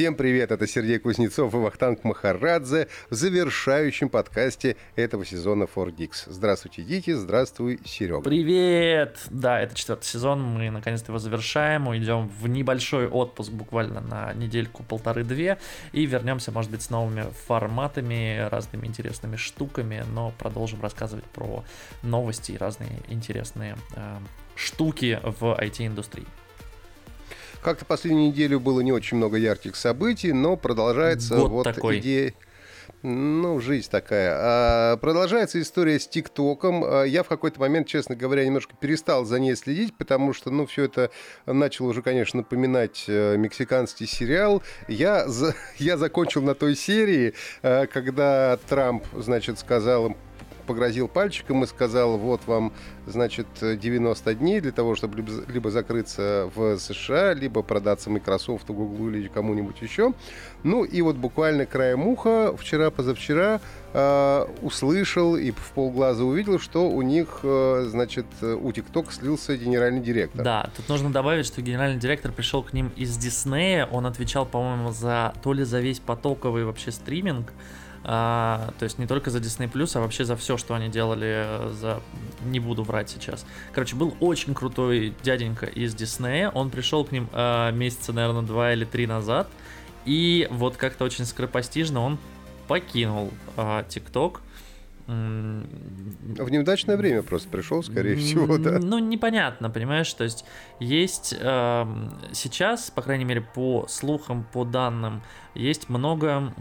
Всем привет, это Сергей Кузнецов и Вахтанг Махарадзе в завершающем подкасте этого сезона 4Dix. Здравствуйте, Дики, здравствуй, Серега. Привет! Да, это четвертый сезон, мы наконец-то его завершаем, уйдем в небольшой отпуск буквально на недельку, полторы-две, и вернемся, может быть, с новыми форматами, разными интересными штуками, но продолжим рассказывать про новости и разные интересные э, штуки в IT-индустрии. Как-то последнюю неделю было не очень много ярких событий, но продолжается Год вот такой. идея... Ну, жизнь такая. А, продолжается история с ТикТоком. А, я в какой-то момент, честно говоря, немножко перестал за ней следить, потому что, ну, все это начало уже, конечно, напоминать э, мексиканский сериал. Я, за... я закончил на той серии, э, когда Трамп, значит, сказал им, погрозил пальчиком и сказал, вот вам, значит, 90 дней для того, чтобы либо, закрыться в США, либо продаться Microsoft, Google или кому-нибудь еще. Ну и вот буквально краем уха вчера-позавчера э, услышал и в полглаза увидел, что у них, э, значит, у TikTok слился генеральный директор. Да, тут нужно добавить, что генеральный директор пришел к ним из Диснея, он отвечал, по-моему, за то ли за весь потоковый вообще стриминг, а, то есть не только за Disney Plus, а вообще за все, что они делали, за не буду врать сейчас. Короче, был очень крутой дяденька из Диснея. Он пришел к ним а, месяца, наверное, два или три назад. И вот как-то очень скоропостижно он покинул а, TikTok. В неудачное время просто пришел, скорее всего, да. Ну, непонятно, понимаешь, то есть есть э, сейчас, по крайней мере, по слухам, по данным, есть много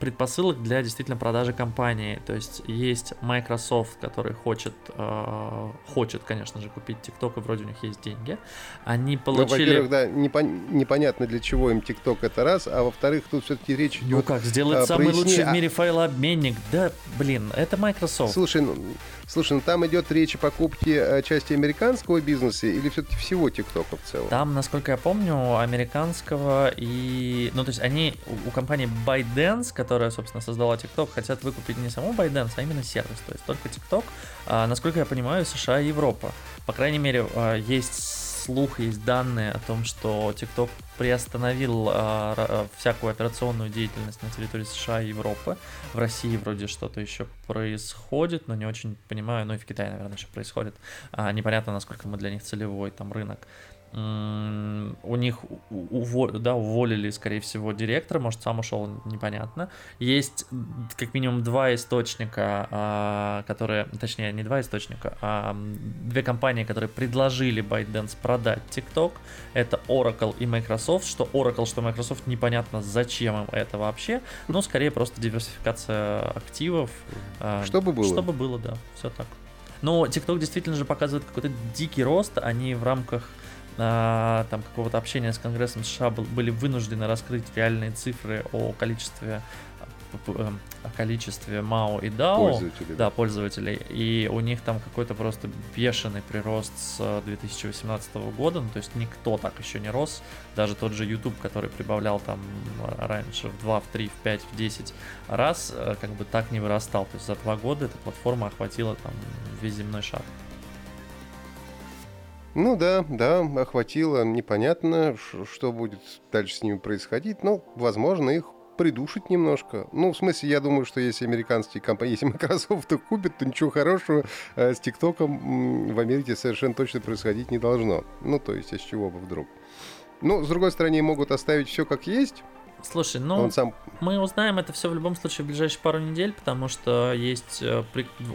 предпосылок для действительно продажи компании. То есть есть Microsoft, который хочет, э, хочет, конечно же, купить TikTok, и вроде у них есть деньги. Они получили... Ну, во-первых, да, непон- непонятно для чего им TikTok это раз, а во-вторых, тут все-таки речь идет... Ну как, сделать а, самый проясни- лучший в а- мире файлообменник? Да, блин, это Microsoft. Слушай, ну, слушай, ну там идет речь о покупке э, части американского бизнеса или все-таки всего ТикТока в целом? Там, насколько я помню, американского и... Ну, то есть они у, компании ByteDance, которая, собственно, создала TikTok, хотят выкупить не саму ByteDance, а именно сервис. То есть только TikTok, а, насколько я понимаю, США и Европа. По крайней мере, а, есть слух, есть данные о том, что TikTok приостановил а, всякую операционную деятельность на территории США и Европы. В России вроде что-то еще происходит, но не очень понимаю, ну и в Китае, наверное, еще происходит. А, непонятно, насколько мы для них целевой там рынок. У них у- уво- да, уволили, скорее всего, директора, может, сам ушел, непонятно. Есть как минимум два источника, а, которые, точнее, не два источника, а две компании, которые предложили ByteDance продать TikTok. Это Oracle и Microsoft. Что Oracle, что Microsoft, непонятно, зачем им это вообще. Но скорее просто диверсификация активов. а, Чтобы было. Чтобы было, да, все так. Но TikTok действительно же показывает какой-то дикий рост. Они в рамках а, там какого-то общения с Конгрессом США был- были вынуждены раскрыть реальные цифры о количестве эм, о количестве МАО и DAO, Пользователи, да, пользователей, и у них там какой-то просто бешеный прирост с э, 2018 года, ну то есть никто так еще не рос, даже тот же YouTube, который прибавлял там э, раньше в 2, в 3, в 5, в 10 раз, э, как бы так не вырастал, то есть за два года эта платформа охватила там весь земной шар. Ну да, да, охватило. Непонятно, что будет дальше с ними происходить. Но, возможно, их придушить немножко. Ну, в смысле, я думаю, что если американские компании, если Microsoft их купит, то ничего хорошего э, с ТикТоком в Америке совершенно точно происходить не должно. Ну, то есть, а с чего бы вдруг? Ну, с другой стороны, могут оставить все как есть. Слушай, ну... Он сам Мы узнаем это все в любом случае в ближайшие пару недель, потому что есть э,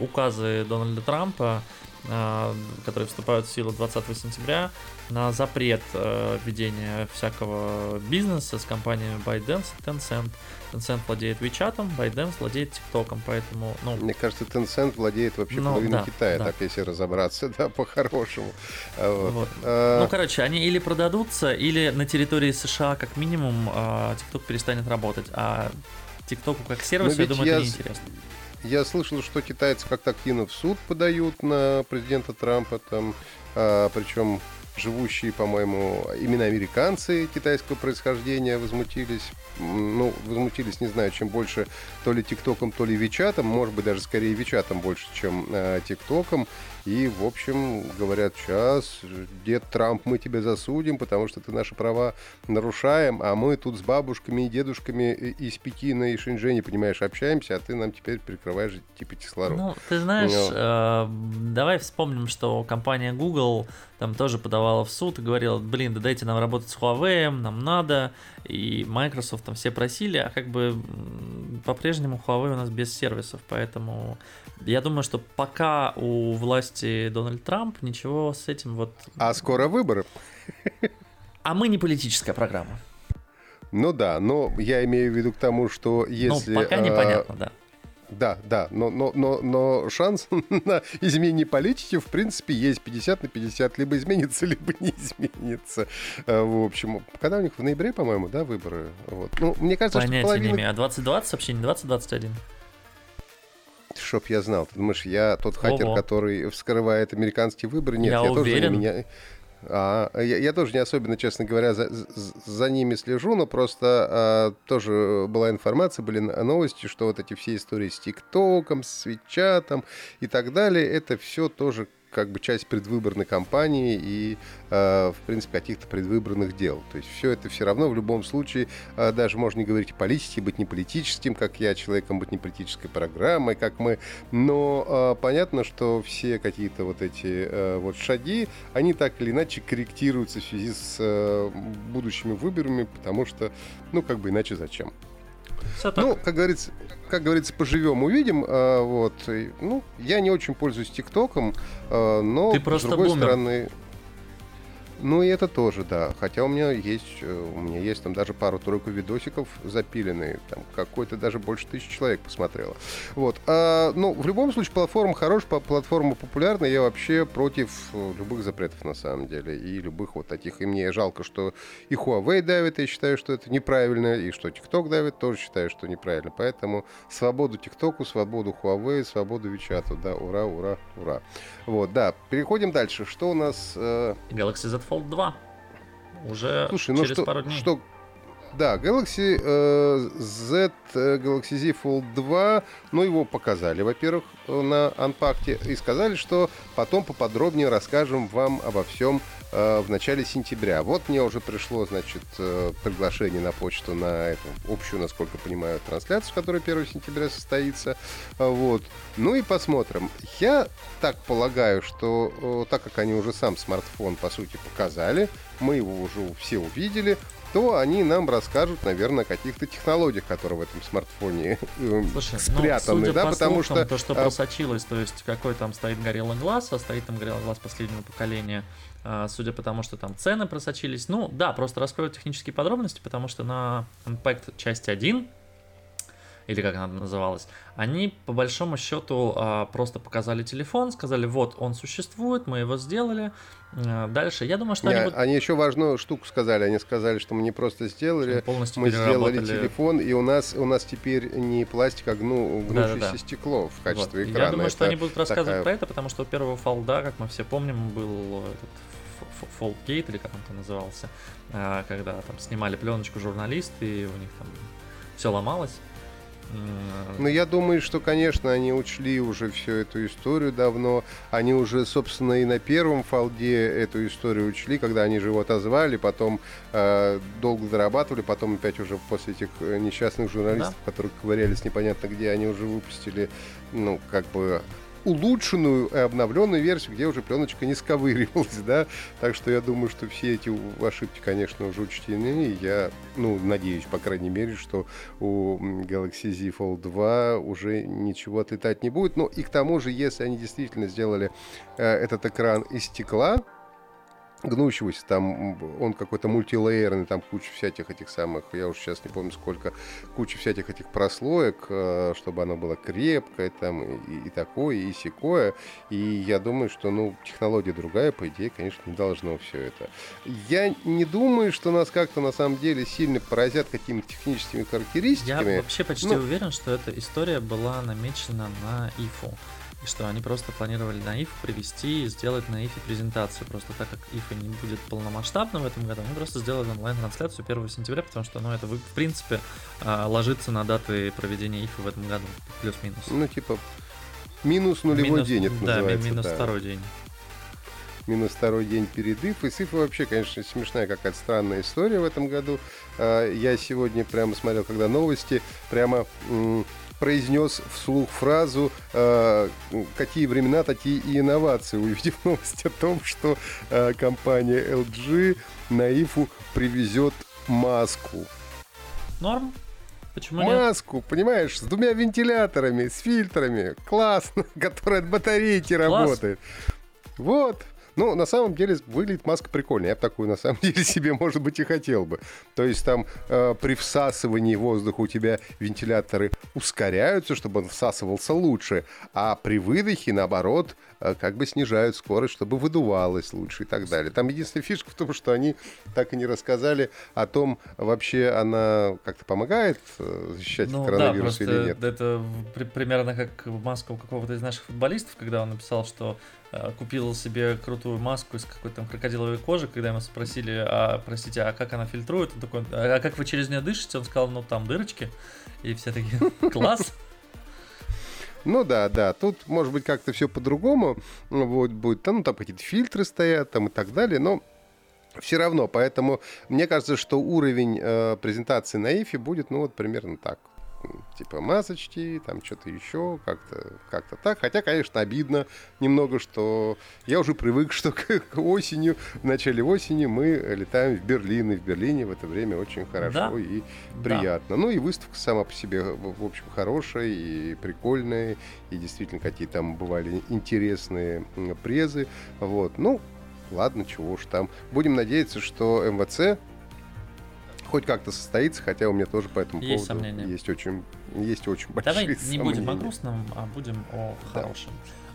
указы Дональда Трампа, которые вступают в силу 20 сентября, на запрет э, ведения всякого бизнеса с компаниями ByteDance и Tencent. Tencent владеет WeChat, ByteDance владеет TikTok, поэтому, ну, Мне кажется, Tencent владеет вообще Ну, половиной да, Китая, да. так если разобраться, да, по-хорошему. А вот. Вот. А, Ну, короче, они или продадутся, или на территории США как минимум а, TikTok перестанет работать, а TikTok как сервис, я думаю, я это неинтересно. Я слышал, что китайцы как-то активно в суд подают на президента Трампа, там, а, причем живущие, по-моему, именно американцы китайского происхождения возмутились. Ну, возмутились, не знаю, чем больше, то ли ТикТоком, то ли Вичатом, может быть, даже скорее Вичатом больше, чем э, ТикТоком. И, в общем, говорят, сейчас, дед Трамп, мы тебя засудим, потому что ты наши права нарушаем, а мы тут с бабушками и дедушками из Пекина и Шэньчжэня, понимаешь, общаемся, а ты нам теперь прикрываешь типа кислород. Ну, ты знаешь, Но... Ну. э, давай вспомним, что компания Google там тоже подавала в суд и говорила, блин, да дайте нам работать с Huawei, нам надо, и Microsoft там все просили, а как бы по-прежнему Huawei у нас без сервисов, поэтому я думаю, что пока у власти Дональд Трамп ничего с этим вот... А скоро выборы. А мы не политическая программа. Ну да, но я имею в виду к тому, что ну, если... Ну, пока непонятно, да. Да, да, но, но, но, но шанс на изменение политики, в принципе, есть 50 на 50. Либо изменится, либо не изменится. Э, в общем, когда у них в ноябре, по-моему, да, выборы? Вот. Ну, мне кажется, Понятия что половина... не имею. А 2020 сообщение, 2021? Чтоб я знал. Ты думаешь, я тот хакер, Ого. который вскрывает американские выборы? Нет, я, я уверен. тоже меня... А, я, я тоже не особенно, честно говоря, за, за ними слежу, но просто а, тоже была информация, были новости, что вот эти все истории с ТикТоком, с Вичатом и так далее, это все тоже как бы часть предвыборной кампании и, э, в принципе, каких-то предвыборных дел. То есть все это все равно в любом случае, э, даже можно не говорить о политике, быть не политическим, как я, человеком быть не политической программой, как мы, но э, понятно, что все какие-то вот эти вот шаги, они так или иначе корректируются в связи с будущими выборами, потому что, ну, как бы иначе зачем? Ну, как говорится, как говорится, поживем, увидим. А, вот. Ну, я не очень пользуюсь ТикТоком, а, но Ты с другой бумер. стороны. Ну и это тоже, да. Хотя у меня есть, э, у меня есть там даже пару-тройку видосиков запиленные. Там какой-то даже больше тысячи человек посмотрело. Вот. А, ну, в любом случае, платформа хорошая, платформа популярная. Я вообще против э, любых запретов на самом деле. И любых вот таких. И мне жалко, что и Huawei давит, я считаю, что это неправильно. И что TikTok давит, тоже считаю, что неправильно. Поэтому свободу TikTok, свободу Huawei, свободу WeChat. Да, ура, ура, ура. Вот, да. Переходим дальше. Что у нас... Э... Galaxy Z Fold 2. Уже Слушай, ну через что, пару дней. Что, да, Galaxy э, Z, э, Galaxy Z Fold 2, ну, его показали, во-первых, на Анпакте, и сказали, что потом поподробнее расскажем вам обо всем э, в начале сентября. Вот мне уже пришло, значит, э, приглашение на почту на эту общую, насколько понимаю, трансляцию, которая 1 сентября состоится. Э, вот. Ну и посмотрим. Я так полагаю, что э, так как они уже сам смартфон, по сути, показали, мы его уже все увидели, то они нам расскажут, наверное, о каких-то технологиях, которые в этом смартфоне э, Слушай, спрятаны, ну, судя да, по потому слухам, что то, что просочилось, то есть какой там стоит горелый глаз, а стоит там горелый глаз последнего поколения, судя по тому, что там цены просочились. Ну, да, просто раскрою технические подробности, потому что на Impact часть 1 или как она называлась, они по большому счету а, просто показали телефон, сказали, вот он существует, мы его сделали. А, дальше, я думаю, что не, они будут... Они еще важную штуку сказали, они сказали, что мы не просто сделали, полностью мы сделали телефон, и у нас, у нас теперь не пластик, а гну, гнущееся да, да, да. стекло в качестве вот. экрана. Я думаю, это что они будут рассказывать такая... про это, потому что у первого фолда, как мы все помним, был этот Фолдгейт, или как он там назывался, а, когда там снимали пленочку журналисты, и у них там все ломалось. Ну, я думаю, что, конечно, они учли уже всю эту историю давно. Они уже, собственно, и на первом фолде эту историю учли, когда они же его отозвали, потом э, долго зарабатывали, потом опять уже после этих э, несчастных журналистов, да. которые ковырялись непонятно где, они уже выпустили, ну, как бы улучшенную и обновленную версию, где уже пленочка не сковыривалась, да, так что я думаю, что все эти ошибки, конечно, уже учтены, и я, ну, надеюсь, по крайней мере, что у Galaxy Z Fold 2 уже ничего отлетать не будет, но и к тому же, если они действительно сделали э, этот экран из стекла, гнущегося, там он какой-то мультилейерный, там куча всяких этих самых, я уже сейчас не помню сколько, куча всяких этих прослоек, э, чтобы оно было крепкое, там и, и такое, и секое, и я думаю, что, ну, технология другая, по идее, конечно, не должно все это. Я не думаю, что нас как-то на самом деле сильно поразят какими-то техническими характеристиками. Я вообще почти ну, уверен, что эта история была намечена на ИФУ. И что они просто планировали на IF привести и сделать на IF презентацию. Просто так как IF не будет полномасштабно в этом году, они просто сделали онлайн-трансляцию 1 сентября, потому что ну, это в принципе а, ложится на даты проведения IF в этом году, плюс-минус. Ну, типа, минус нулевой минус, день это да, называется. минус да. второй день минус второй день перед ИФ. И с ИФ вообще, конечно, смешная какая-то странная история в этом году. А, я сегодня прямо смотрел, когда новости, прямо произнес вслух фразу э, «Какие времена, такие и инновации», увидев новость о том, что э, компания LG на ИФУ привезет маску. Норм? Почему Маску, нет? понимаешь, с двумя вентиляторами, с фильтрами. Классно, которая от батарейки Класс. работает. Вот, ну, на самом деле, выглядит маска прикольно. Я бы такую, на самом деле, себе, может быть, и хотел бы. То есть там э, при всасывании воздуха у тебя вентиляторы ускоряются, чтобы он всасывался лучше, а при выдохе, наоборот, э, как бы снижают скорость, чтобы выдувалось лучше и так далее. Там единственная фишка в том, что они так и не рассказали о том, вообще она как-то помогает э, защищать ну, от коронавируса да, или нет. Это примерно как маска у какого-то из наших футболистов, когда он написал, что купил себе крутую маску из какой-то там крокодиловой кожи, когда ему спросили, а, простите, а как она фильтрует? Он такой, а как вы через нее дышите? Он сказал, ну там дырочки. И все такие, класс. Ну да, да, тут может быть как-то все по-другому, вот будет, ну там какие-то фильтры стоят там и так далее, но все равно, поэтому мне кажется, что уровень э, презентации на ИФе будет, ну вот примерно так типа масочки, там что-то еще, как-то как так. Хотя, конечно, обидно немного, что я уже привык, что к, к осенью, в начале осени мы летаем в Берлин, и в Берлине в это время очень хорошо да. и приятно. Да. Ну и выставка сама по себе, в общем, хорошая и прикольная, и действительно какие там бывали интересные презы. Вот, ну, ладно, чего уж там. Будем надеяться, что МВЦ хоть как-то состоится, хотя у меня тоже по этому есть поводу сомнения. есть очень, есть очень большие Давай сомнения. не будем о грустном, а будем о хорошем.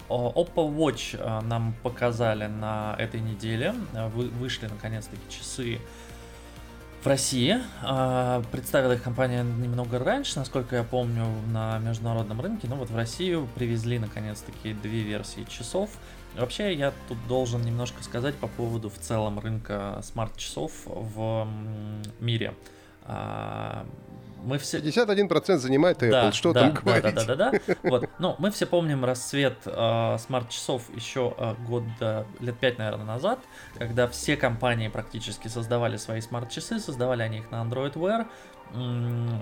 Да. Oppo Watch э, нам показали на этой неделе. Э, вы, вышли наконец-таки часы в России. Э, представила их компания немного раньше, насколько я помню, на международном рынке. Но вот в Россию привезли наконец-таки две версии часов. Вообще, я тут должен немножко сказать по поводу в целом рынка смарт-часов в мире. А, мы все... 51% занимает Apple, да, что да, там говорить? Да, да, да, да. Вот. Ну, мы все помним расцвет э, смарт-часов еще э, год, э, лет 5, наверное, назад, когда все компании практически создавали свои смарт-часы, создавали они их на Android Wear,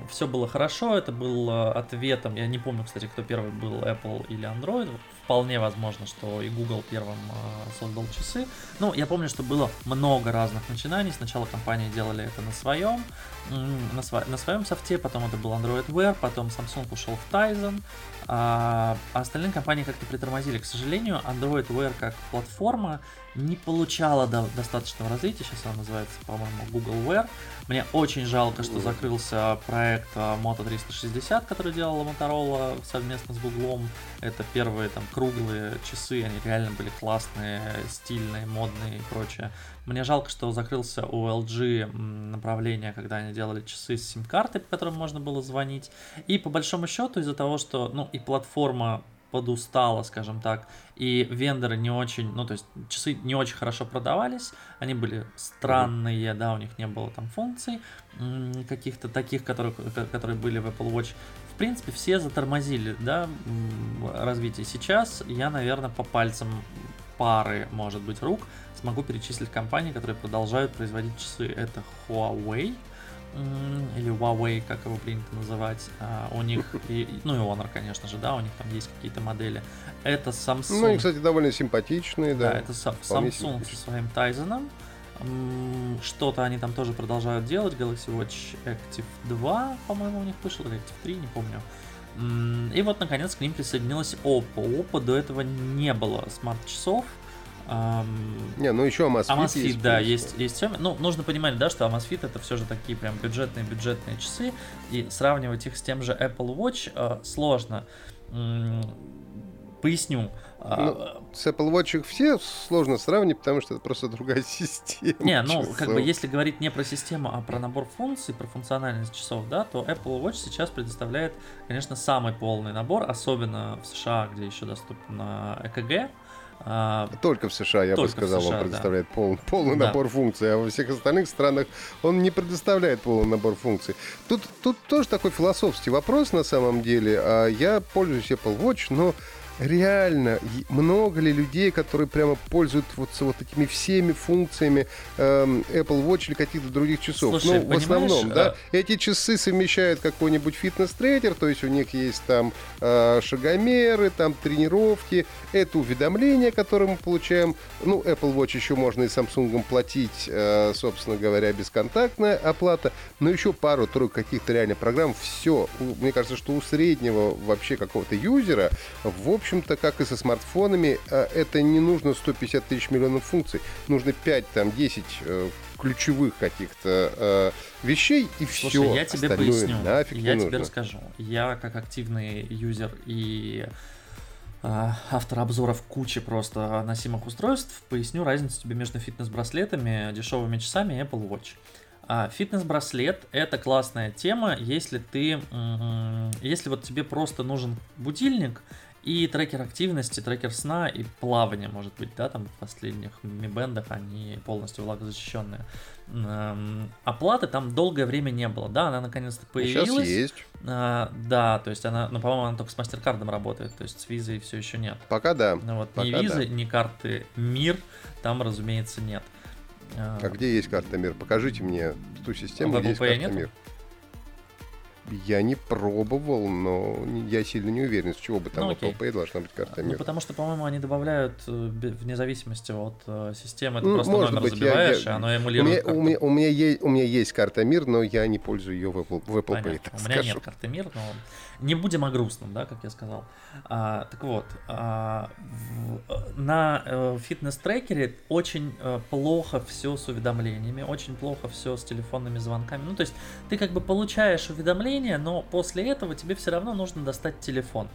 все было хорошо, это был ответом, я не помню, кстати, кто первый был, Apple или Android, вполне возможно, что и Google первым э, создал часы. Ну, я помню, что было много разных начинаний, сначала компании делали это на своем, на, сво- на своем софте, потом это был Android Wear, потом Samsung ушел в Tizen, а, а остальные компании как-то притормозили. К сожалению, Android Wear как платформа не получала до, достаточного развития. Сейчас она называется, по-моему, Google Wear. Мне очень жалко, что закрылся проект а, Moto 360, который делала Motorola совместно с Google. Это первые там круглые часы, они реально были классные, стильные, модные и прочее. Мне жалко, что закрылся у LG направление, когда они делали часы с сим-картой, по которым можно было звонить. И по большому счету из-за того, что ну и платформа подустала, скажем так, и вендоры не очень, ну, то есть часы не очень хорошо продавались, они были странные, да, у них не было там функций каких-то таких, которые, которые были в Apple Watch. В принципе, все затормозили, да, развитие. Сейчас я, наверное, по пальцам пары, может быть, рук смогу перечислить компании, которые продолжают производить часы. Это Huawei, или Huawei, как его принято называть, а, у них, и, ну и Honor, конечно же, да, у них там есть какие-то модели. Это Samsung. Ну, и, кстати, довольно симпатичные, да. Да, это Samsung со своим Tizen. Что-то они там тоже продолжают делать. Galaxy Watch Active 2, по-моему, у них вышел, или Active 3, не помню. И вот, наконец, к ним присоединилась Oppo. Oppo до этого не было смарт-часов, не, ну еще Amazfit, Amazfit есть. да, есть, есть Xiaomi. Ну, нужно понимать, да, что Amazfit это все же такие прям бюджетные-бюджетные часы, и сравнивать их с тем же Apple Watch э, сложно. М-м, поясню. А, ну, с Apple Watch их все сложно сравнить, потому что это просто другая система. Не, ну, часов. как бы, если говорить не про систему, а про набор функций, про функциональность часов, да, то Apple Watch сейчас предоставляет, конечно, самый полный набор, особенно в США, где еще доступен ЭКГ. А, только в США, я бы сказал, США, он предоставляет да. пол, полный да. набор функций, а во всех остальных странах он не предоставляет полный набор функций. Тут, тут тоже такой философский вопрос на самом деле. А я пользуюсь Apple Watch, но реально много ли людей, которые прямо пользуются вот, вот этими всеми функциями э, Apple Watch или каких-то других часов? Слушай, ну, в основном, да, а эти часы совмещают какой-нибудь фитнес-трекер, то есть у них есть там э, шагомеры, там тренировки, это уведомления, которые мы получаем. Ну, Apple Watch еще можно и Samsung платить, э, собственно говоря, бесконтактная оплата, но еще пару-тройку каких-то реально программ. Все, мне кажется, что у среднего вообще какого-то юзера в общем общем-то, как и со смартфонами, а, это не нужно 150 тысяч миллионов функций. Нужно 5, там, 10 э, ключевых каких-то э, вещей и Слушай, все. я тебе поясню. Нафиг я тебе нужно. расскажу. Я как активный юзер и э, автор обзоров кучи просто носимых устройств, поясню разницу тебе между фитнес-браслетами, дешевыми часами и Apple Watch. А фитнес-браслет это классная тема, если ты, если вот тебе просто нужен будильник, и трекер активности, трекер сна и плавания, может быть, да, там в последних Band они полностью влагозащищенные. Эм, оплаты там долгое время не было, да, она наконец-то появилась. Сейчас есть. А, да, то есть она, ну, по-моему, она только с MasterCard работает, то есть с визой все еще нет. Пока да. Ну, вот Пока ни визы, да. ни карты МИР там, разумеется, нет. А, а где есть карта МИР? Покажите мне ту систему, где есть карта нету? МИР. Я не пробовал, но я сильно не уверен, с чего бы там ну, Apple Pay должна быть карта мира. Ну, потому что, по-моему, они добавляют э, вне зависимости от э, системы, ты ну, просто может номер быть, забиваешь, я, я... и оно эмулирует. У меня, у, меня, у, меня есть, у меня есть карта мир, но я не пользую ее в Apple, в Apple Pay. у меня скажу. нет карты мир, но не будем о грустном, да, как я сказал. А, так вот, а, в, на э, фитнес-трекере очень э, плохо все с уведомлениями, очень плохо все с телефонными звонками. Ну, то есть ты как бы получаешь уведомления, но после этого тебе все равно нужно достать телефон.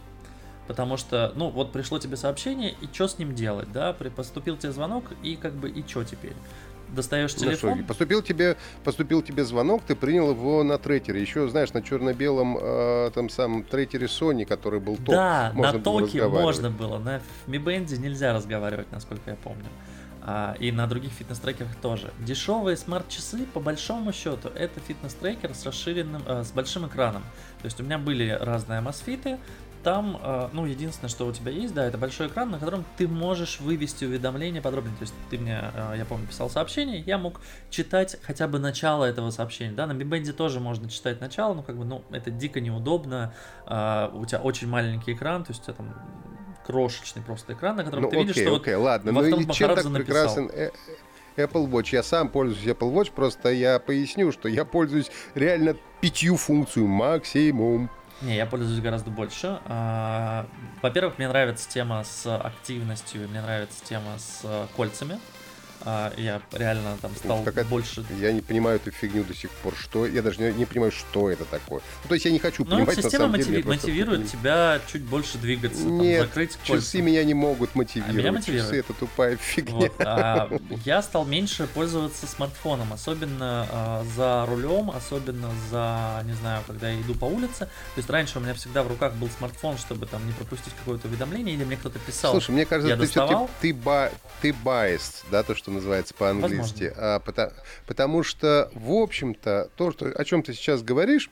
Потому что, ну, вот пришло тебе сообщение, и что с ним делать, да? Поступил тебе звонок, и как бы, и что теперь? достаешь телефон. Ну, поступил тебе, поступил тебе звонок, ты принял его на трекере. Еще, знаешь, на черно-белом э, там самом трекере Sony, который был топ. Да, можно на токе можно было. На Mi Band нельзя разговаривать, насколько я помню. А, и на других фитнес-трекерах тоже. Дешевые смарт-часы, по большому счету, это фитнес-трекер с расширенным, э, с большим экраном. То есть у меня были разные мосфиты, там, э, ну, единственное, что у тебя есть, да, это большой экран, на котором ты можешь вывести уведомления подробнее. То есть ты мне, э, я помню, писал сообщение, я мог читать хотя бы начало этого сообщения. Да, на Бибенде тоже можно читать начало, но как бы, ну, это дико неудобно. Э, у тебя очень маленький экран, то есть у тебя там крошечный просто экран, на котором ну, ты окей, видишь, что окей, вот ладно, ну и чем так прекрасен Apple Watch. Я сам пользуюсь Apple Watch, просто я поясню, что я пользуюсь реально пятью функциями максимум. Не, я пользуюсь гораздо больше. А, во-первых, мне нравится тема с активностью, мне нравится тема с кольцами. А, я реально там стал ну, больше... Я не понимаю эту фигню до сих пор. Что? Я даже не, не понимаю, что это такое. Ну, то есть я не хочу ну, понимать, система на самом мотиви... деле. мотивирует тебя чуть больше двигаться, Нет, там, закрыть часы кольца. меня не могут мотивировать. А меня мотивирует. Часы это тупая фигня. Вот, а, я стал меньше пользоваться смартфоном, особенно а, за рулем, особенно за, не знаю, когда я иду по улице. То есть раньше у меня всегда в руках был смартфон, чтобы там не пропустить какое-то уведомление, или мне кто-то писал. Слушай, мне кажется, я ты все-таки ты, ба, ты biased, да, то, что называется по-английски а, потому, потому что, в общем-то, то, что, о чем ты сейчас говоришь,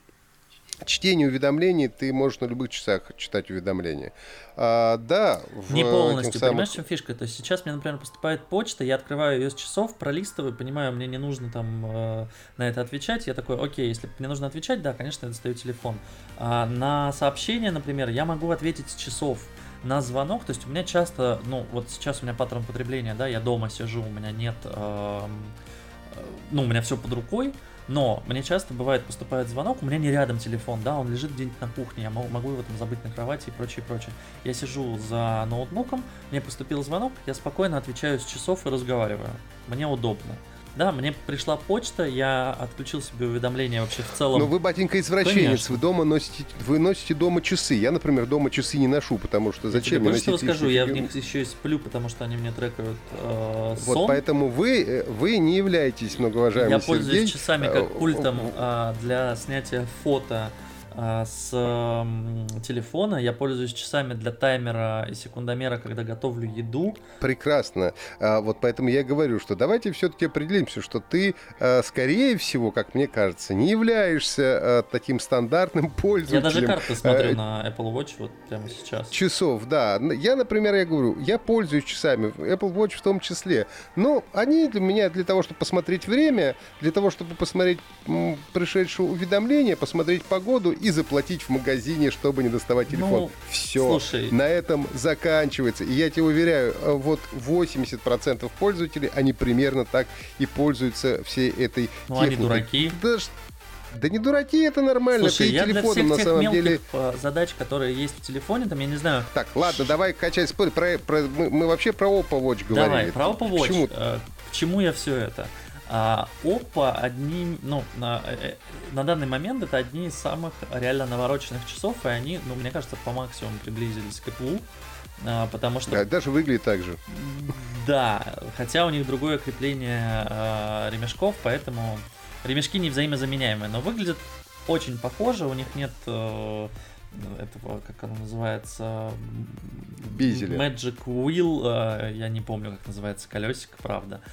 чтение уведомлений, ты можешь на любых часах читать уведомления. А, да, в Не полностью. Самых... Понимаешь, в чем фишка? То есть сейчас мне, например, поступает почта, я открываю ее с часов, пролистываю, понимаю, мне не нужно там э, на это отвечать. Я такой, окей, если мне нужно отвечать, да, конечно, я достаю телефон. А на сообщение, например, я могу ответить с часов на звонок, то есть у меня часто, ну вот сейчас у меня паттерн потребления, да, я дома сижу, у меня нет, э, ну у меня все под рукой, но мне часто бывает поступает звонок, у меня не рядом телефон, да, он лежит где-нибудь на кухне, я могу его там забыть на кровати и прочее, прочее. Я сижу за ноутбуком, мне поступил звонок, я спокойно отвечаю с часов и разговариваю. Мне удобно. Да, мне пришла почта, я отключил себе уведомления вообще в целом. Но вы, батенька, извращенец, Конечно. вы дома носите, вы носите дома часы. Я, например, дома часы не ношу, потому что зачем я тебе мне носить скажу, я в них еще и сплю, потому что они мне трекают э, сон. Вот поэтому вы, э, вы не являетесь многоуважаемым Я пользуюсь Сергей. часами как э, пультом э, для снятия фото с телефона. Я пользуюсь часами для таймера и секундомера, когда готовлю еду. Прекрасно. А, вот поэтому я говорю, что давайте все-таки определимся, что ты, а, скорее всего, как мне кажется, не являешься таким стандартным пользователем. Я даже карты смотрю на Apple Watch вот прямо сейчас. Часов, да. Я, например, я говорю, я пользуюсь часами, Apple Watch в том числе. Но они для меня для того, чтобы посмотреть время, для того, чтобы посмотреть пришедшее уведомление, посмотреть погоду и заплатить в магазине, чтобы не доставать ну, телефон. Ну, Все. Слушай. На этом заканчивается. И я тебе уверяю, э, вот 80% пользователей, они примерно так и пользуются всей этой ну, техникой. они дураки. Да, да не дураки, это нормально. Слушай, Ты я телефоном для всех на тех самом деле. Э, задач, которые есть в телефоне, там я не знаю. Так, ладно, давай качать спор. Про, про, мы, мы вообще про Oppo Watch говорили. Давай, про Oppo Watch. К чему, э, к чему я все это? А Oppo одни, ну, на, э, э, на данный момент это одни из самых реально навороченных часов, и они, ну, мне кажется, по максимуму приблизились к Apple, а, потому что... Да, даже выглядит так же. Да, хотя у них другое крепление э, ремешков, поэтому ремешки не взаимозаменяемые, но выглядят очень похоже, у них нет э, этого, как оно называется... Безеля. Magic Wheel, я не помню, как называется колесико, правда. А,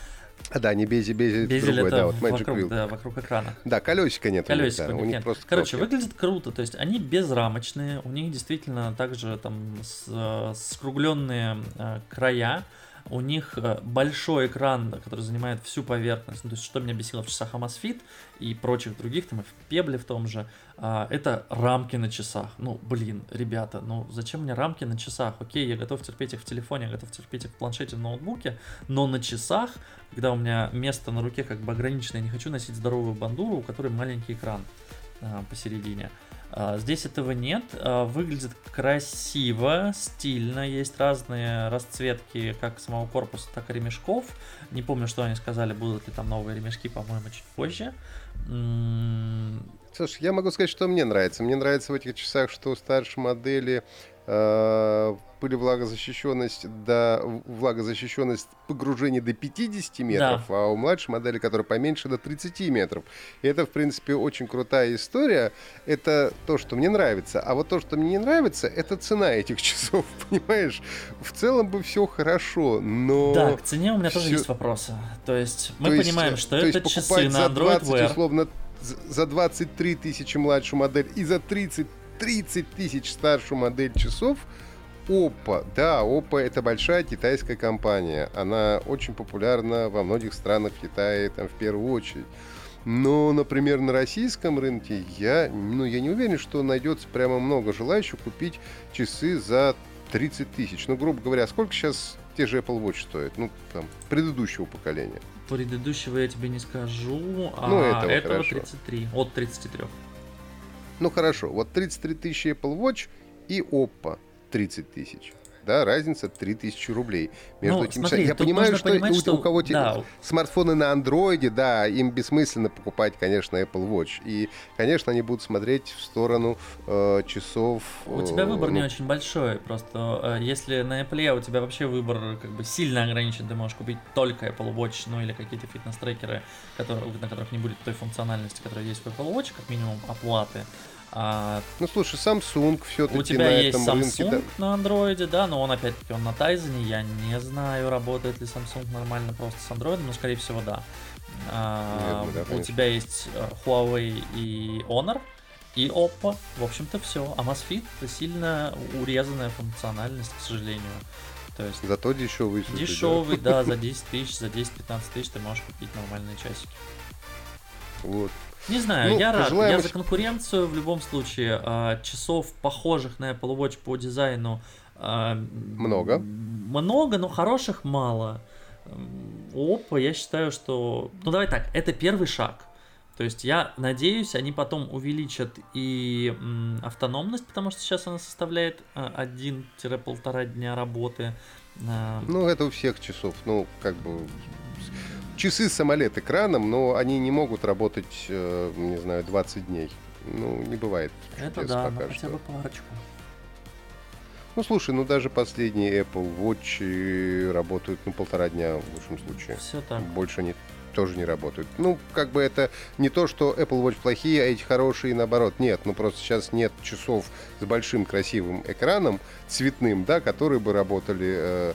да, не Бези, Бези, Безель другой, да, вот Magic вокруг, Wheel. Да, вокруг экрана. Да, колесика нет. Колесика у них, да, у них нет. Просто Короче, кнопки. выглядит круто, то есть они безрамочные, у них действительно также там с, э, скругленные э, края, у них э, большой экран, который занимает всю поверхность. Ну, то есть, что меня бесило в часах Amazfit и прочих других, там и в Пебле в том же, а, это рамки на часах. Ну, блин, ребята, ну зачем мне рамки на часах? Окей, я готов терпеть их в телефоне, я готов терпеть их в планшете, в ноутбуке, но на часах, когда у меня место на руке как бы ограниченное, я не хочу носить здоровую бандуру, у которой маленький экран а, посередине. А, здесь этого нет. А, выглядит красиво, стильно. Есть разные расцветки как самого корпуса, так и ремешков. Не помню, что они сказали, будут ли там новые ремешки, по-моему, чуть позже. Слушай, я могу сказать, что мне нравится. Мне нравится в этих часах, что старшие модели э, пылевлагозащищенность до влагозащищенность погружения до 50 метров, да. а у младшей модели, которая поменьше, до 30 метров. И это, в принципе, очень крутая история. Это то, что мне нравится. А вот то, что мне не нравится, это цена этих часов, понимаешь? В целом бы все хорошо, но... Да, к цене у меня все... тоже есть вопросы. То есть мы то понимаем, есть, что это часы на Android 20, Wear. условно, за 23 тысячи младшую модель и за 30 30 тысяч старшую модель часов – Oppo. Да, Oppo это большая китайская компания. Она очень популярна во многих странах Китая, там в первую очередь. Но, например, на российском рынке я, ну, я не уверен, что найдется прямо много желающих купить часы за 30 тысяч. Ну, грубо говоря, сколько сейчас те же Apple Watch стоят? Ну, там, предыдущего поколения. Предыдущего я тебе не скажу, а ну, этого, этого хорошо. 33, от 33. Ну, хорошо, вот 33 тысячи Apple Watch и Oppo. 30 тысяч. Да, разница 3000 рублей. Между ну, этим, смотри, я понимаю, что, понимать, у, что у кого да. смартфоны на андроиде, да, им бессмысленно покупать, конечно, Apple Watch. И, конечно, они будут смотреть в сторону э, часов. У тебя выбор ну... не очень большой. Просто э, если на Apple у тебя вообще выбор как бы сильно ограничен, ты можешь купить только Apple Watch, ну или какие-то фитнес-трекеры, которые, на которых не будет той функциональности, которая есть в Apple Watch, как минимум оплаты. А, ну слушай, Samsung все-таки У тебя на есть этом Samsung рынке, да. на андроиде, да, но он опять-таки он на Тайзене, я не знаю, работает ли Samsung нормально просто с андроидом, но скорее всего да. А, Нет, да у тебя есть э, Huawei и Honor, и Oppo, в общем-то все. А Amazfit это сильно урезанная функциональность, к сожалению. То есть Зато дешевый. Дешевый, да, за 10 тысяч, за 10-15 тысяч ты можешь купить нормальные часики. Вот. Не знаю, ну, я рад. Я за конкуренцию в любом случае. А, часов, похожих на Apple Watch по дизайну, а, много. Много, но хороших мало. Опа, я считаю, что... Ну давай так, это первый шаг. То есть я надеюсь, они потом увеличат и автономность, потому что сейчас она составляет 1-1,5 дня работы. Ну, это у всех часов. Ну, как бы часы самолет экраном, но они не могут работать, э, не знаю, 20 дней. Ну, не бывает. Это да, пока хотя бы парочку. Ну, слушай, ну даже последние Apple Watch работают, ну, полтора дня в лучшем случае. Все так. Больше не тоже не работают. Ну, как бы это не то, что Apple Watch плохие, а эти хорошие, наоборот. Нет, ну просто сейчас нет часов с большим красивым экраном, цветным, да, которые бы работали. Э,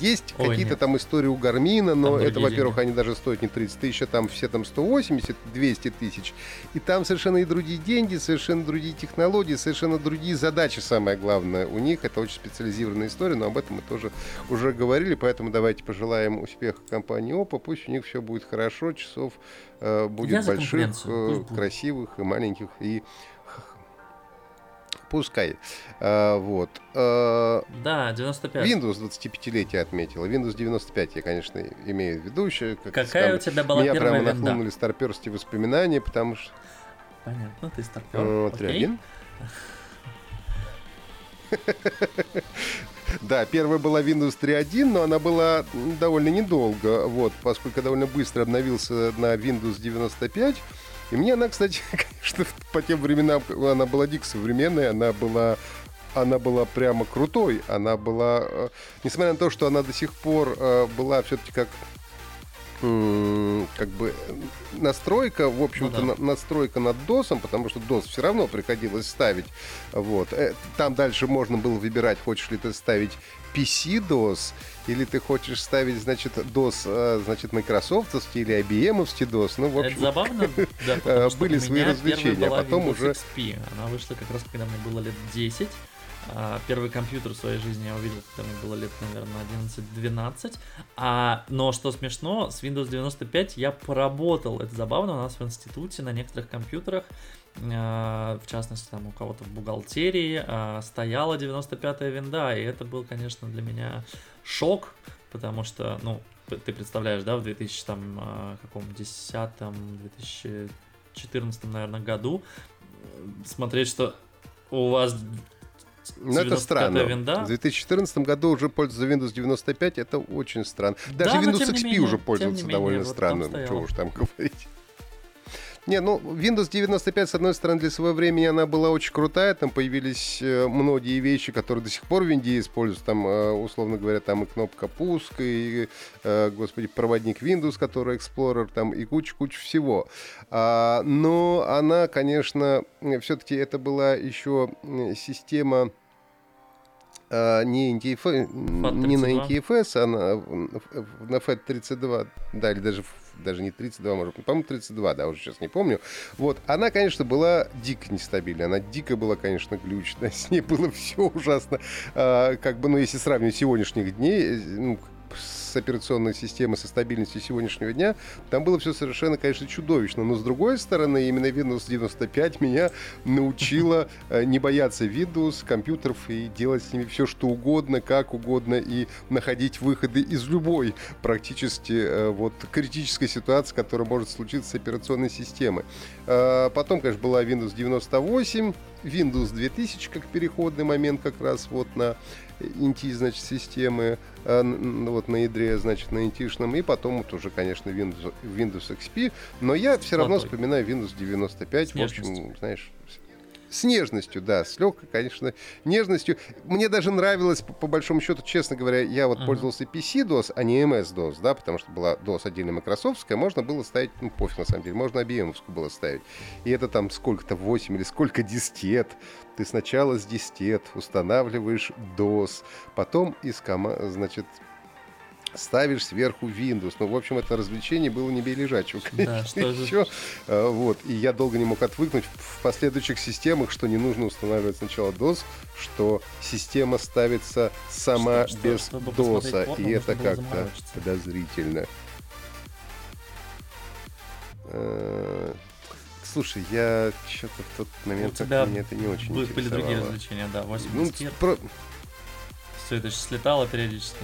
есть какие-то там истории у Гармина, но это, во-первых, они даже стоят не 30 тысяч, а там все там 180, 200 тысяч. И там совершенно и другие деньги, совершенно другие технологии, совершенно другие задачи, самое главное. У них. Это очень специализированная история, но об этом мы тоже уже говорили, поэтому давайте пожелаем успеха компании Oppo, пусть у них все будет хорошо, часов э, будет Я больших, э, красивых и маленьких, и пускай. А, вот. А, да, 95. Windows 25-летие отметила. Windows 95 я, конечно, имею в виду еще. Как Какая там, у тебя была меня первая прямо винда? нахлынули старперские воспоминания, потому что... Понятно, ты старпер. Ну, 3.1. Да, первая была Windows 3.1, но она была довольно недолго, вот, поскольку довольно быстро обновился на Windows 95. И мне она, кстати, конечно, по тем временам она была дико современная, она была она была прямо крутой, она была, э, несмотря на то, что она до сих пор э, была все-таки как как бы настройка, в общем-то, ну, да. на, настройка над DOS, потому что DOS все равно приходилось ставить. Вот. Э, там дальше можно было выбирать, хочешь ли ты ставить PC-DOS, или ты хочешь ставить, значит, DOS, э, значит, Microsoft или IBM DOS. Ну, в общем, Это забавно, да, э, были свои развлечения, а потом уже... XP. Она вышла как раз, когда мне было лет 10. А, первый компьютер в своей жизни я увидел, когда мне было лет, наверное, 11-12. А, но что смешно, с Windows 95 я поработал. Это забавно, у нас в институте на некоторых компьютерах а, в частности, там у кого-то в бухгалтерии а, стояла 95-я винда, и это был, конечно, для меня шок, потому что, ну, ты представляешь, да, в 2000 там каком 10 2014 наверное году смотреть, что у вас ну, это странно. Винда. В 2014 году уже пользуется Windows 95, это очень странно. Даже да, Windows XP менее, уже пользуется довольно менее, странно. Вот Чего уж там говорить. Не, ну, Windows 95, с одной стороны, для своего времени она была очень крутая, там появились э, многие вещи, которые до сих пор в Винде используются, там, э, условно говоря, там и кнопка пуск, и, э, господи, проводник Windows, который Explorer, там, и куча-куча всего. А, но она, конечно, все-таки это была еще система не, NTF, не на NTFS, а на, на FAT32, да, или даже даже не 32, может, по-моему, 32, да, уже сейчас не помню. Вот, она, конечно, была дико нестабильная, она дико была, конечно, глючная, с ней было все ужасно. А, как бы, ну, если сравнивать сегодняшних дней, э, ну, с операционной системой, со стабильностью сегодняшнего дня, там было все совершенно, конечно, чудовищно. Но с другой стороны, именно Windows 95 меня научила э, не бояться Windows, компьютеров и делать с ними все, что угодно, как угодно, и находить выходы из любой практически э, вот критической ситуации, которая может случиться с операционной системой. Э, потом, конечно, была Windows 98, Windows 2000 как переходный момент как раз вот на инти, значит, системы, э, вот на ядре, значит, на интишном, и потом вот уже, конечно, Windows, Windows XP, но я все равно вспоминаю Windows 95, в общем, знаешь, с нежностью, да, с легкой, конечно, нежностью. Мне даже нравилось, по, по большому счету, честно говоря, я вот uh-huh. пользовался PC-DOS, а не MS-DOS, да, потому что была DOS отдельно Microsoftская, можно было ставить, ну, пофиг на самом деле, можно IBM было ставить. И это там сколько-то, 8 или сколько дискет. Ты сначала с дискет устанавливаешь DOS, потом из значит, ставишь сверху Windows. Ну, в общем, это развлечение было не бей лежачего, конечно, да, еще. А, вот. И я долго не мог отвыкнуть в последующих системах, что не нужно устанавливать сначала DOS, что система ставится сама что, без что, DOS, и это как-то подозрительно. А, слушай, я что-то в тот момент У тебя меня это не очень были другие развлечения, да, 8 ну, про... Все это слетало периодически.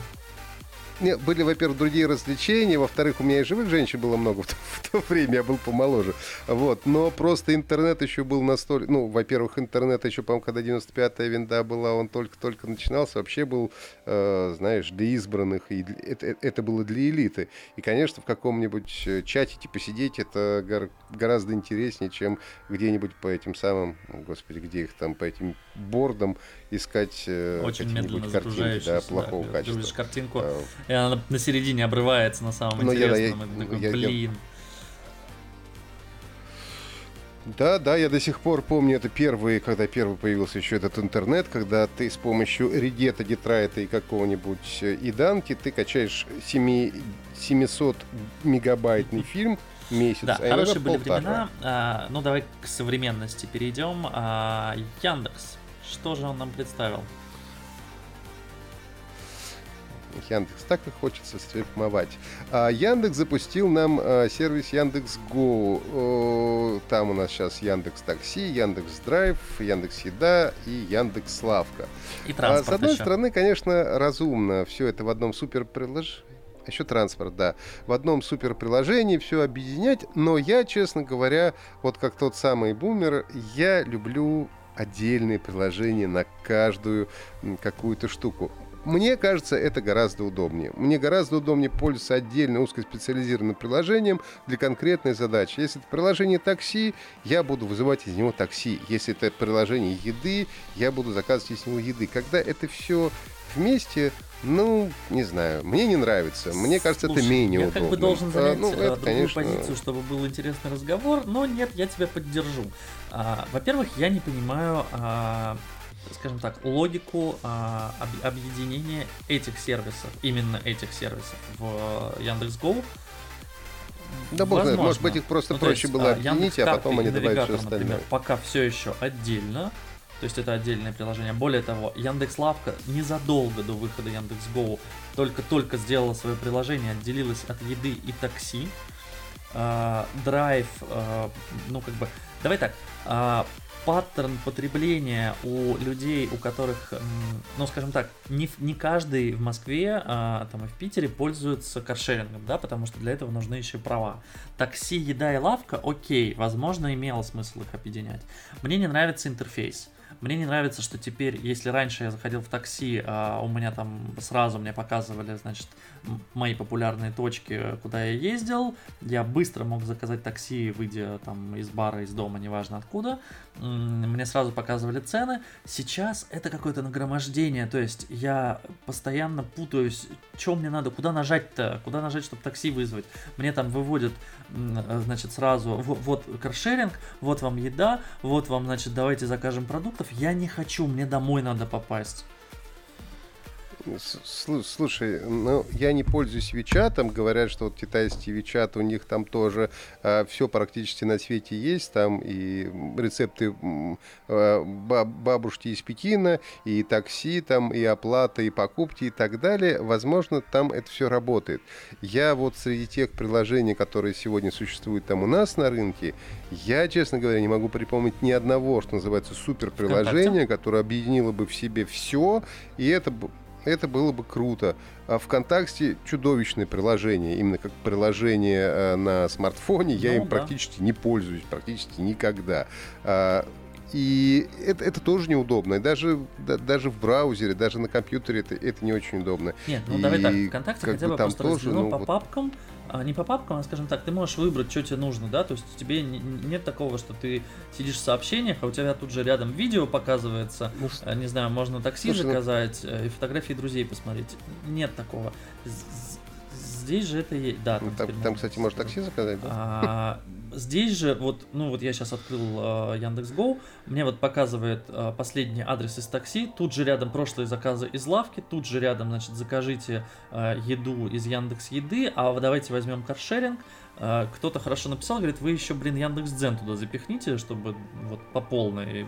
Были, во-первых, другие развлечения, во-вторых, у меня и живых женщин было много в то, в то время, я был помоложе. Вот. Но просто интернет еще был настолько... Ну, во-первых, интернет еще, по-моему, когда 95-я винда была, он только-только начинался, вообще был, э, знаешь, для избранных, и это, это было для элиты. И, конечно, в каком-нибудь э, чатике посидеть это гор- гораздо интереснее, чем где-нибудь по этим самым, господи, где их там, по этим бордам искать э, Очень медленно картинки да, плохого да, качества. Картинку, а, и она на середине обрывается на самом ну, интересном. Я, я, такой, я, блин. Да, да, я до сих пор помню, это первые, когда первый появился еще этот интернет, когда ты с помощью Регета, Детрайта и какого-нибудь э, Иданки, ты качаешь 7, 700 мегабайтный фильм месяц. Да, а хорошие были полтора. времена. А, ну, давай к современности перейдем. А, Яндекс. Что же он нам представил? Яндекс. Так и хочется стрипмовать. А Яндекс запустил нам а, сервис Яндекс Го. Там у нас сейчас Яндекс Такси, Яндекс Драйв, Яндекс Еда и Яндекс Славка. И а, С одной еще. стороны, конечно, разумно все это в одном супер приложении. Еще транспорт, да. В одном супер приложении все объединять. Но я, честно говоря, вот как тот самый бумер, я люблю отдельные приложения на каждую какую-то штуку. Мне кажется, это гораздо удобнее. Мне гораздо удобнее пользоваться отдельно узкоспециализированным приложением для конкретной задачи. Если это приложение такси, я буду вызывать из него такси. Если это приложение еды, я буду заказывать из него еды. Когда это все вместе, ну, не знаю, мне не нравится. Мне кажется, Слушай, это менее я удобно. Я как бы должен занять а, ну, это, другую конечно... позицию, чтобы был интересный разговор, но нет, я тебя поддержу. А, во-первых, я не понимаю а, скажем так, логику а, об, объединения этих сервисов, именно этих сервисов в Яндекс.Го. Да бог знает, может быть их просто ну, проще есть, было а, объединить, а потом они добавят все остальное. Например, пока все еще отдельно, то есть это отдельное приложение. Более того, Яндекс Лавка незадолго до выхода Яндекс Go только-только сделала свое приложение, отделилась от еды и такси. Драйв, uh, uh, ну как бы, давай так, паттерн потребления у людей, у которых, ну, скажем так, не, не каждый в Москве, а, там и в Питере пользуется каршерингом, да, потому что для этого нужны еще права. Такси, еда и лавка, окей, возможно, имело смысл их объединять. Мне не нравится интерфейс. Мне не нравится, что теперь, если раньше я заходил в такси, а у меня там сразу мне показывали, значит, мои популярные точки, куда я ездил, я быстро мог заказать такси, выйдя там из бара, из дома, неважно откуда, мне сразу показывали цены. Сейчас это какое-то нагромождение, то есть я постоянно путаюсь, что мне надо, куда нажать-то, куда нажать, чтобы такси вызвать. Мне там выводят, значит, сразу, вот каршеринг, вот вам еда, вот вам, значит, давайте закажем продуктов. Я не хочу, мне домой надо попасть. Слушай, ну я не пользуюсь Вичатом. Говорят, что вот китайский Вичат, у них там тоже э, все практически на свете есть. Там и рецепты э, бабушки из Пекина, и такси, там, и оплата, и покупки, и так далее. Возможно, там это все работает. Я вот среди тех приложений, которые сегодня существуют там у нас на рынке, я, честно говоря, не могу припомнить ни одного, что называется, супер приложение, которое объединило бы в себе все, и это это было бы круто. А ВКонтакте чудовищное приложение, именно как приложение э, на смартфоне, я ну, им да. практически не пользуюсь, практически никогда. А, и это, это тоже неудобно. И даже, да, даже в браузере, даже на компьютере это, это не очень удобно. Нет, ну и давай так, ВКонтакте хотя бы, там просто тоже, ну, по вот... папкам, не по папкам, а, скажем так, ты можешь выбрать, что тебе нужно, да, то есть тебе не, нет такого, что ты сидишь в сообщениях, а у тебя тут же рядом видео показывается, ну, а, не знаю, можно такси слушай, ну заказать ну... и фотографии друзей посмотреть. Нет такого. Здесь же это есть, да. Там, ну, там, там кстати, можно такси заказать, да? А, Здесь же, вот, ну вот я сейчас открыл э, Яндекс.Го, мне вот показывает э, последний адрес из такси, тут же рядом прошлые заказы из лавки, тут же рядом, значит, закажите э, еду из Яндекс Еды, а давайте возьмем каршеринг. Э, кто-то хорошо написал, говорит, вы еще, блин, Яндекс Дзен туда запихните, чтобы вот по полной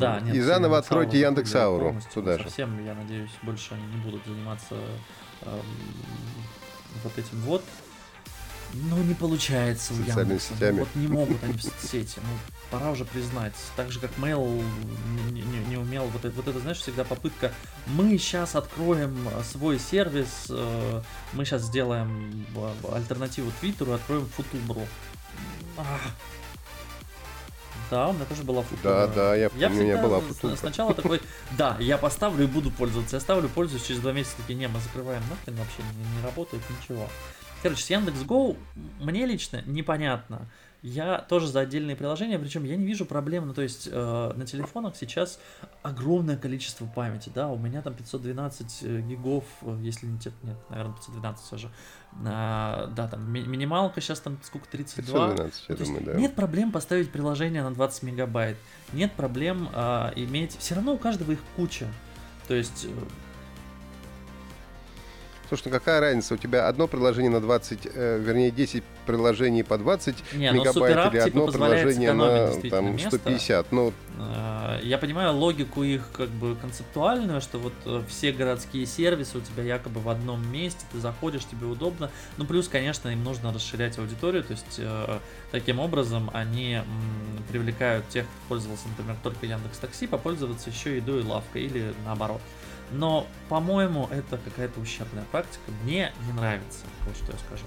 да, нет, и заново откройте Яндекс Ауру туда же. Совсем, я надеюсь, больше они не будут заниматься э, вот этим вот. Ну, не получается у Социальными Яндекса. Сетями. Вот не могут они в соцсети. Ну, пора уже признать. Так же, как Mail не, не- не умел. Вот это, вот это, знаешь, всегда попытка. Мы сейчас откроем э, свой сервис, э, мы сейчас сделаем э, альтернативу Твиттеру, откроем Футубру. Ах. Да, у меня тоже была Футубра. Да, да, я помню, у меня была Футубра. Сначала такой, да, я поставлю и буду пользоваться. Я ставлю, пользуюсь, через два месяца такие, не, мы закрываем нахрен, вообще не, не работает, ничего. Короче, с Яндекс.Го мне лично непонятно. Я тоже за отдельные приложения, причем я не вижу проблем, ну то есть э, на телефонах сейчас огромное количество памяти, да, у меня там 512 э, гигов, э, если не те- нет, наверное 512 все же, А, да, там ми- минималка сейчас там сколько, 32, 512, я ну, есть думаю, да. Нет проблем поставить приложение на 20 мегабайт. Нет проблем а, иметь. Все равно у каждого их куча. То есть. Э, Слушай, ну какая разница? У тебя одно приложение на 20, э, вернее, 10 приложений по 20 Не, ну, мегабайт или типа, одно позволяет приложение на там, место. 150. Ну, э, я понимаю логику их как бы концептуальную, что вот э, все городские сервисы у тебя якобы в одном месте, ты заходишь, тебе удобно. Ну плюс, конечно, им нужно расширять аудиторию, то есть э, таким образом они м, привлекают тех, кто пользовался, например, только Яндекс Такси, попользоваться еще едой и лавкой или наоборот. Но, по-моему, это какая-то ущербная практика. Мне не нравится, вот что я скажу.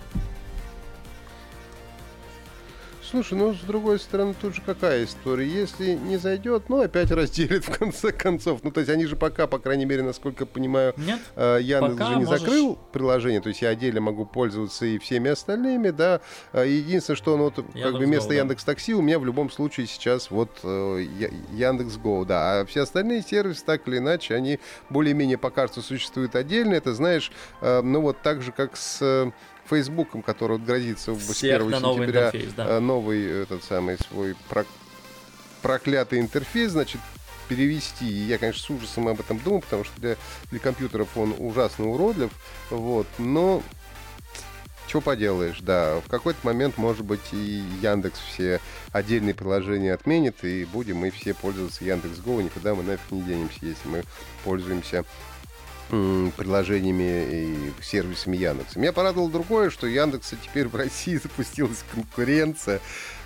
Слушай, ну с другой стороны, тут же какая история? Если не зайдет, ну опять разделит в конце концов. Ну, то есть они же пока, по крайней мере, насколько понимаю, Нет? Э, Яндекс Пока же не можешь- закрыл приложение, то есть я отдельно могу пользоваться и всеми остальными, да. Э, Единственное, что ну, вот, как бы вместо да. Яндекс Такси у меня в любом случае сейчас вот э, Яндекс Го, да. А все остальные сервисы так или иначе они более-менее пока что существуют отдельно. Это знаешь, ну вот так же как с Фейсбуком, который вот грозится Всех 1 на новый сентября интерфейс, да. э, новый этот самый свой прок- проклятый интерфейс, значит, перевести. И я, конечно, с ужасом об этом думал, потому что для, для компьютеров он ужасно уродлив. Вот, но что поделаешь, да. В какой-то момент, может быть, и Яндекс все отдельные приложения отменит, и будем мы все пользоваться Яндекс.Го, никуда мы нафиг не денемся, если мы пользуемся приложениями и сервисами Яндекса. Меня порадовало другое, что Яндекса теперь в России запустилась конкуренция.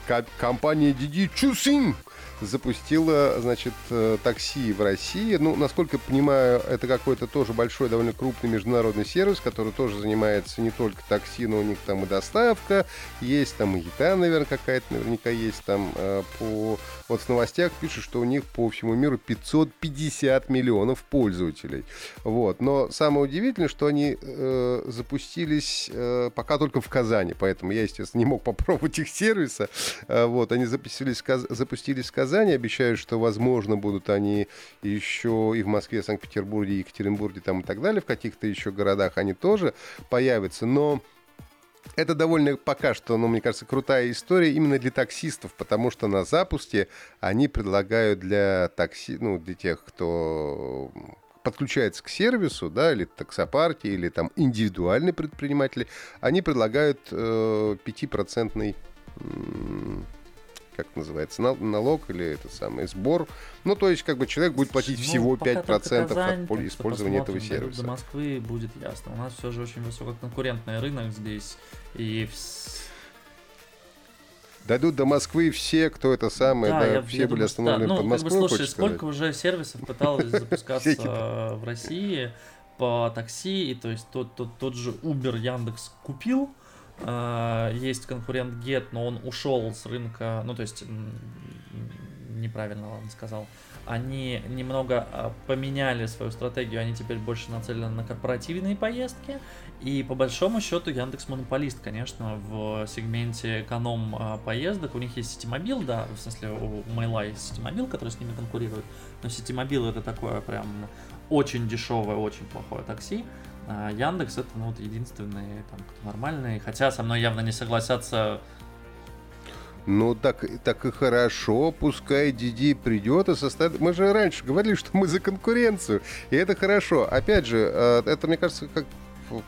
Ко- Компания Didi Chuxing запустила, значит, э, такси в России. Ну, насколько я понимаю, это какой-то тоже большой, довольно крупный международный сервис, который тоже занимается не только такси, но у них там и доставка, есть там и еда, наверное, какая-то наверняка есть там э, по... Вот в новостях пишут, что у них по всему миру 550 миллионов пользователей. Вот. Но самое удивительное, что они э, запустились э, пока только в Казани, поэтому я, естественно, не мог попробовать их сервиса. Э, вот. Они запустились, запустились в Казани, обещают, что, возможно, будут они еще и в Москве, Санкт-Петербурге, Екатеринбурге там и так далее, в каких-то еще городах они тоже появятся, но это довольно пока что, ну, мне кажется, крутая история именно для таксистов, потому что на запуске они предлагают для такси, ну, для тех, кто подключается к сервису, да, или таксопарки, или там индивидуальные предприниматели, они предлагают э, 5% м, как называется, нал- налог или это самый сбор. Ну, то есть, как бы человек будет платить Ну, всего пока только 5% Казань, от использования этого сервиса. До Москвы будет ясно. У нас все же очень высококонкурентный рынок здесь. И Дойдут до Москвы все, кто это самое, да, я- все я были думаю, остановлены да. под Ну, как бы, Москвой, слушай, сколько сказать? уже сервисов пыталось запускаться э, в России по такси, и то есть тот, тот, тот же Uber Яндекс купил, есть конкурент Get, но он ушел с рынка, ну то есть неправильно ладно сказал, они немного а, поменяли свою стратегию, они теперь больше нацелены на корпоративные поездки, и по большому счету Яндекс монополист, конечно, в сегменте эконом а, поездок. У них есть Ситимобил, да, в смысле у Майла есть Ситимобил, который с ними конкурирует. Но Ситимобил это такое прям очень дешевое, очень плохое такси. А Яндекс это ну, вот единственный там кто нормальный. Хотя со мной явно не согласятся. Ну, так, так и хорошо, пускай Диди придет и составит... Мы же раньше говорили, что мы за конкуренцию, и это хорошо. Опять же, э, это, мне кажется, как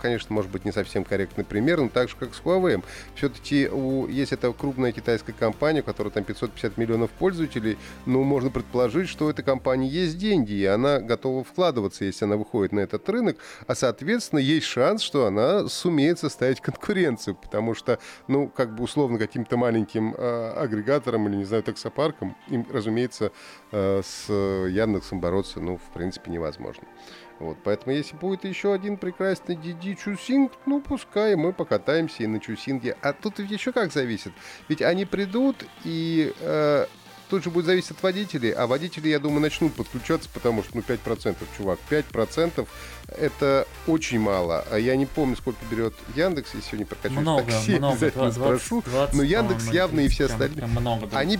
конечно, может быть не совсем корректный пример, но так же, как с Huawei. Все-таки у, есть эта крупная китайская компания, у которой там 550 миллионов пользователей, ну, можно предположить, что у этой компании есть деньги, и она готова вкладываться, если она выходит на этот рынок, а, соответственно, есть шанс, что она сумеет составить конкуренцию, потому что, ну, как бы условно каким-то маленьким э, агрегатором или, не знаю, таксопарком, им, разумеется, э, с Яндексом бороться, ну, в принципе, невозможно. Вот, поэтому если будет еще один прекрасный DD Чусинг, ну пускай мы покатаемся и на Чусинге. А тут ведь еще как зависит. Ведь они придут и э, тут же будет зависеть от водителей, а водители, я думаю, начнут подключаться, потому что, ну, 5%, чувак, 5% это очень мало. А я не помню, сколько берет Яндекс, если сегодня прокачу много, такси, много, обязательно 20, спрошу. 20, Но Яндекс явно и все остальные. Много, да. Они,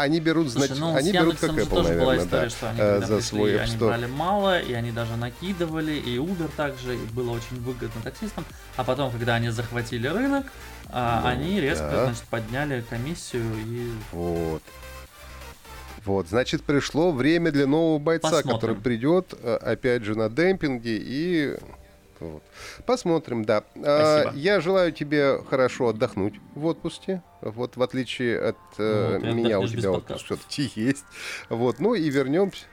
они берут, Слушай, значит, ну, они берут как Apple, тоже была наверное, история, да, что они э, за пришли, свой App они Store. брали мало, и они даже накидывали, и Uber также, и было очень выгодно таксистам. А потом, когда они захватили рынок, а, Ну, они резко, да. значит, подняли комиссию и Вот. Вот, значит, пришло время для нового бойца, Посмотрим. который придет, э, опять же, на демпинге и... вот. Посмотрим, да. А, Спасибо. Я желаю тебе хорошо отдохнуть в отпуске. Вот, в отличие от э, Ну, меня, у тебя подкаста. все-таки есть. Вот, ну и вернемся.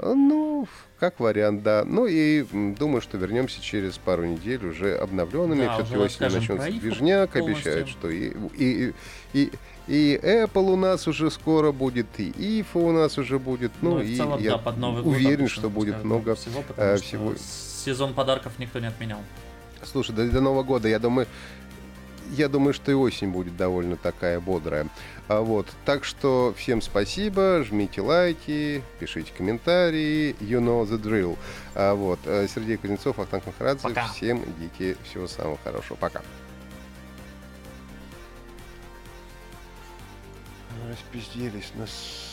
Ну, как вариант, да. Ну и думаю, что вернемся через пару недель уже обновленными. Да, Все-таки осенью начнется движняк. полностью. Обещают, что и, и, и, и Apple у нас уже скоро будет, и IFA у нас уже будет. Ну, Ну, и в целом, я да, под Новый год уверен, обычно что будет много всего, потому э, что всего. сезон подарков никто не отменял. Слушай, до, до Нового года, я думаю, я думаю, что и осень будет довольно такая бодрая. А вот, так что всем спасибо, жмите лайки, пишите комментарии, you know the drill. А вот, э, Сергей Кузнецов, Ахтанг Махарадзе, Пока. всем дики, всего самого хорошего, пока. Распизделись нас.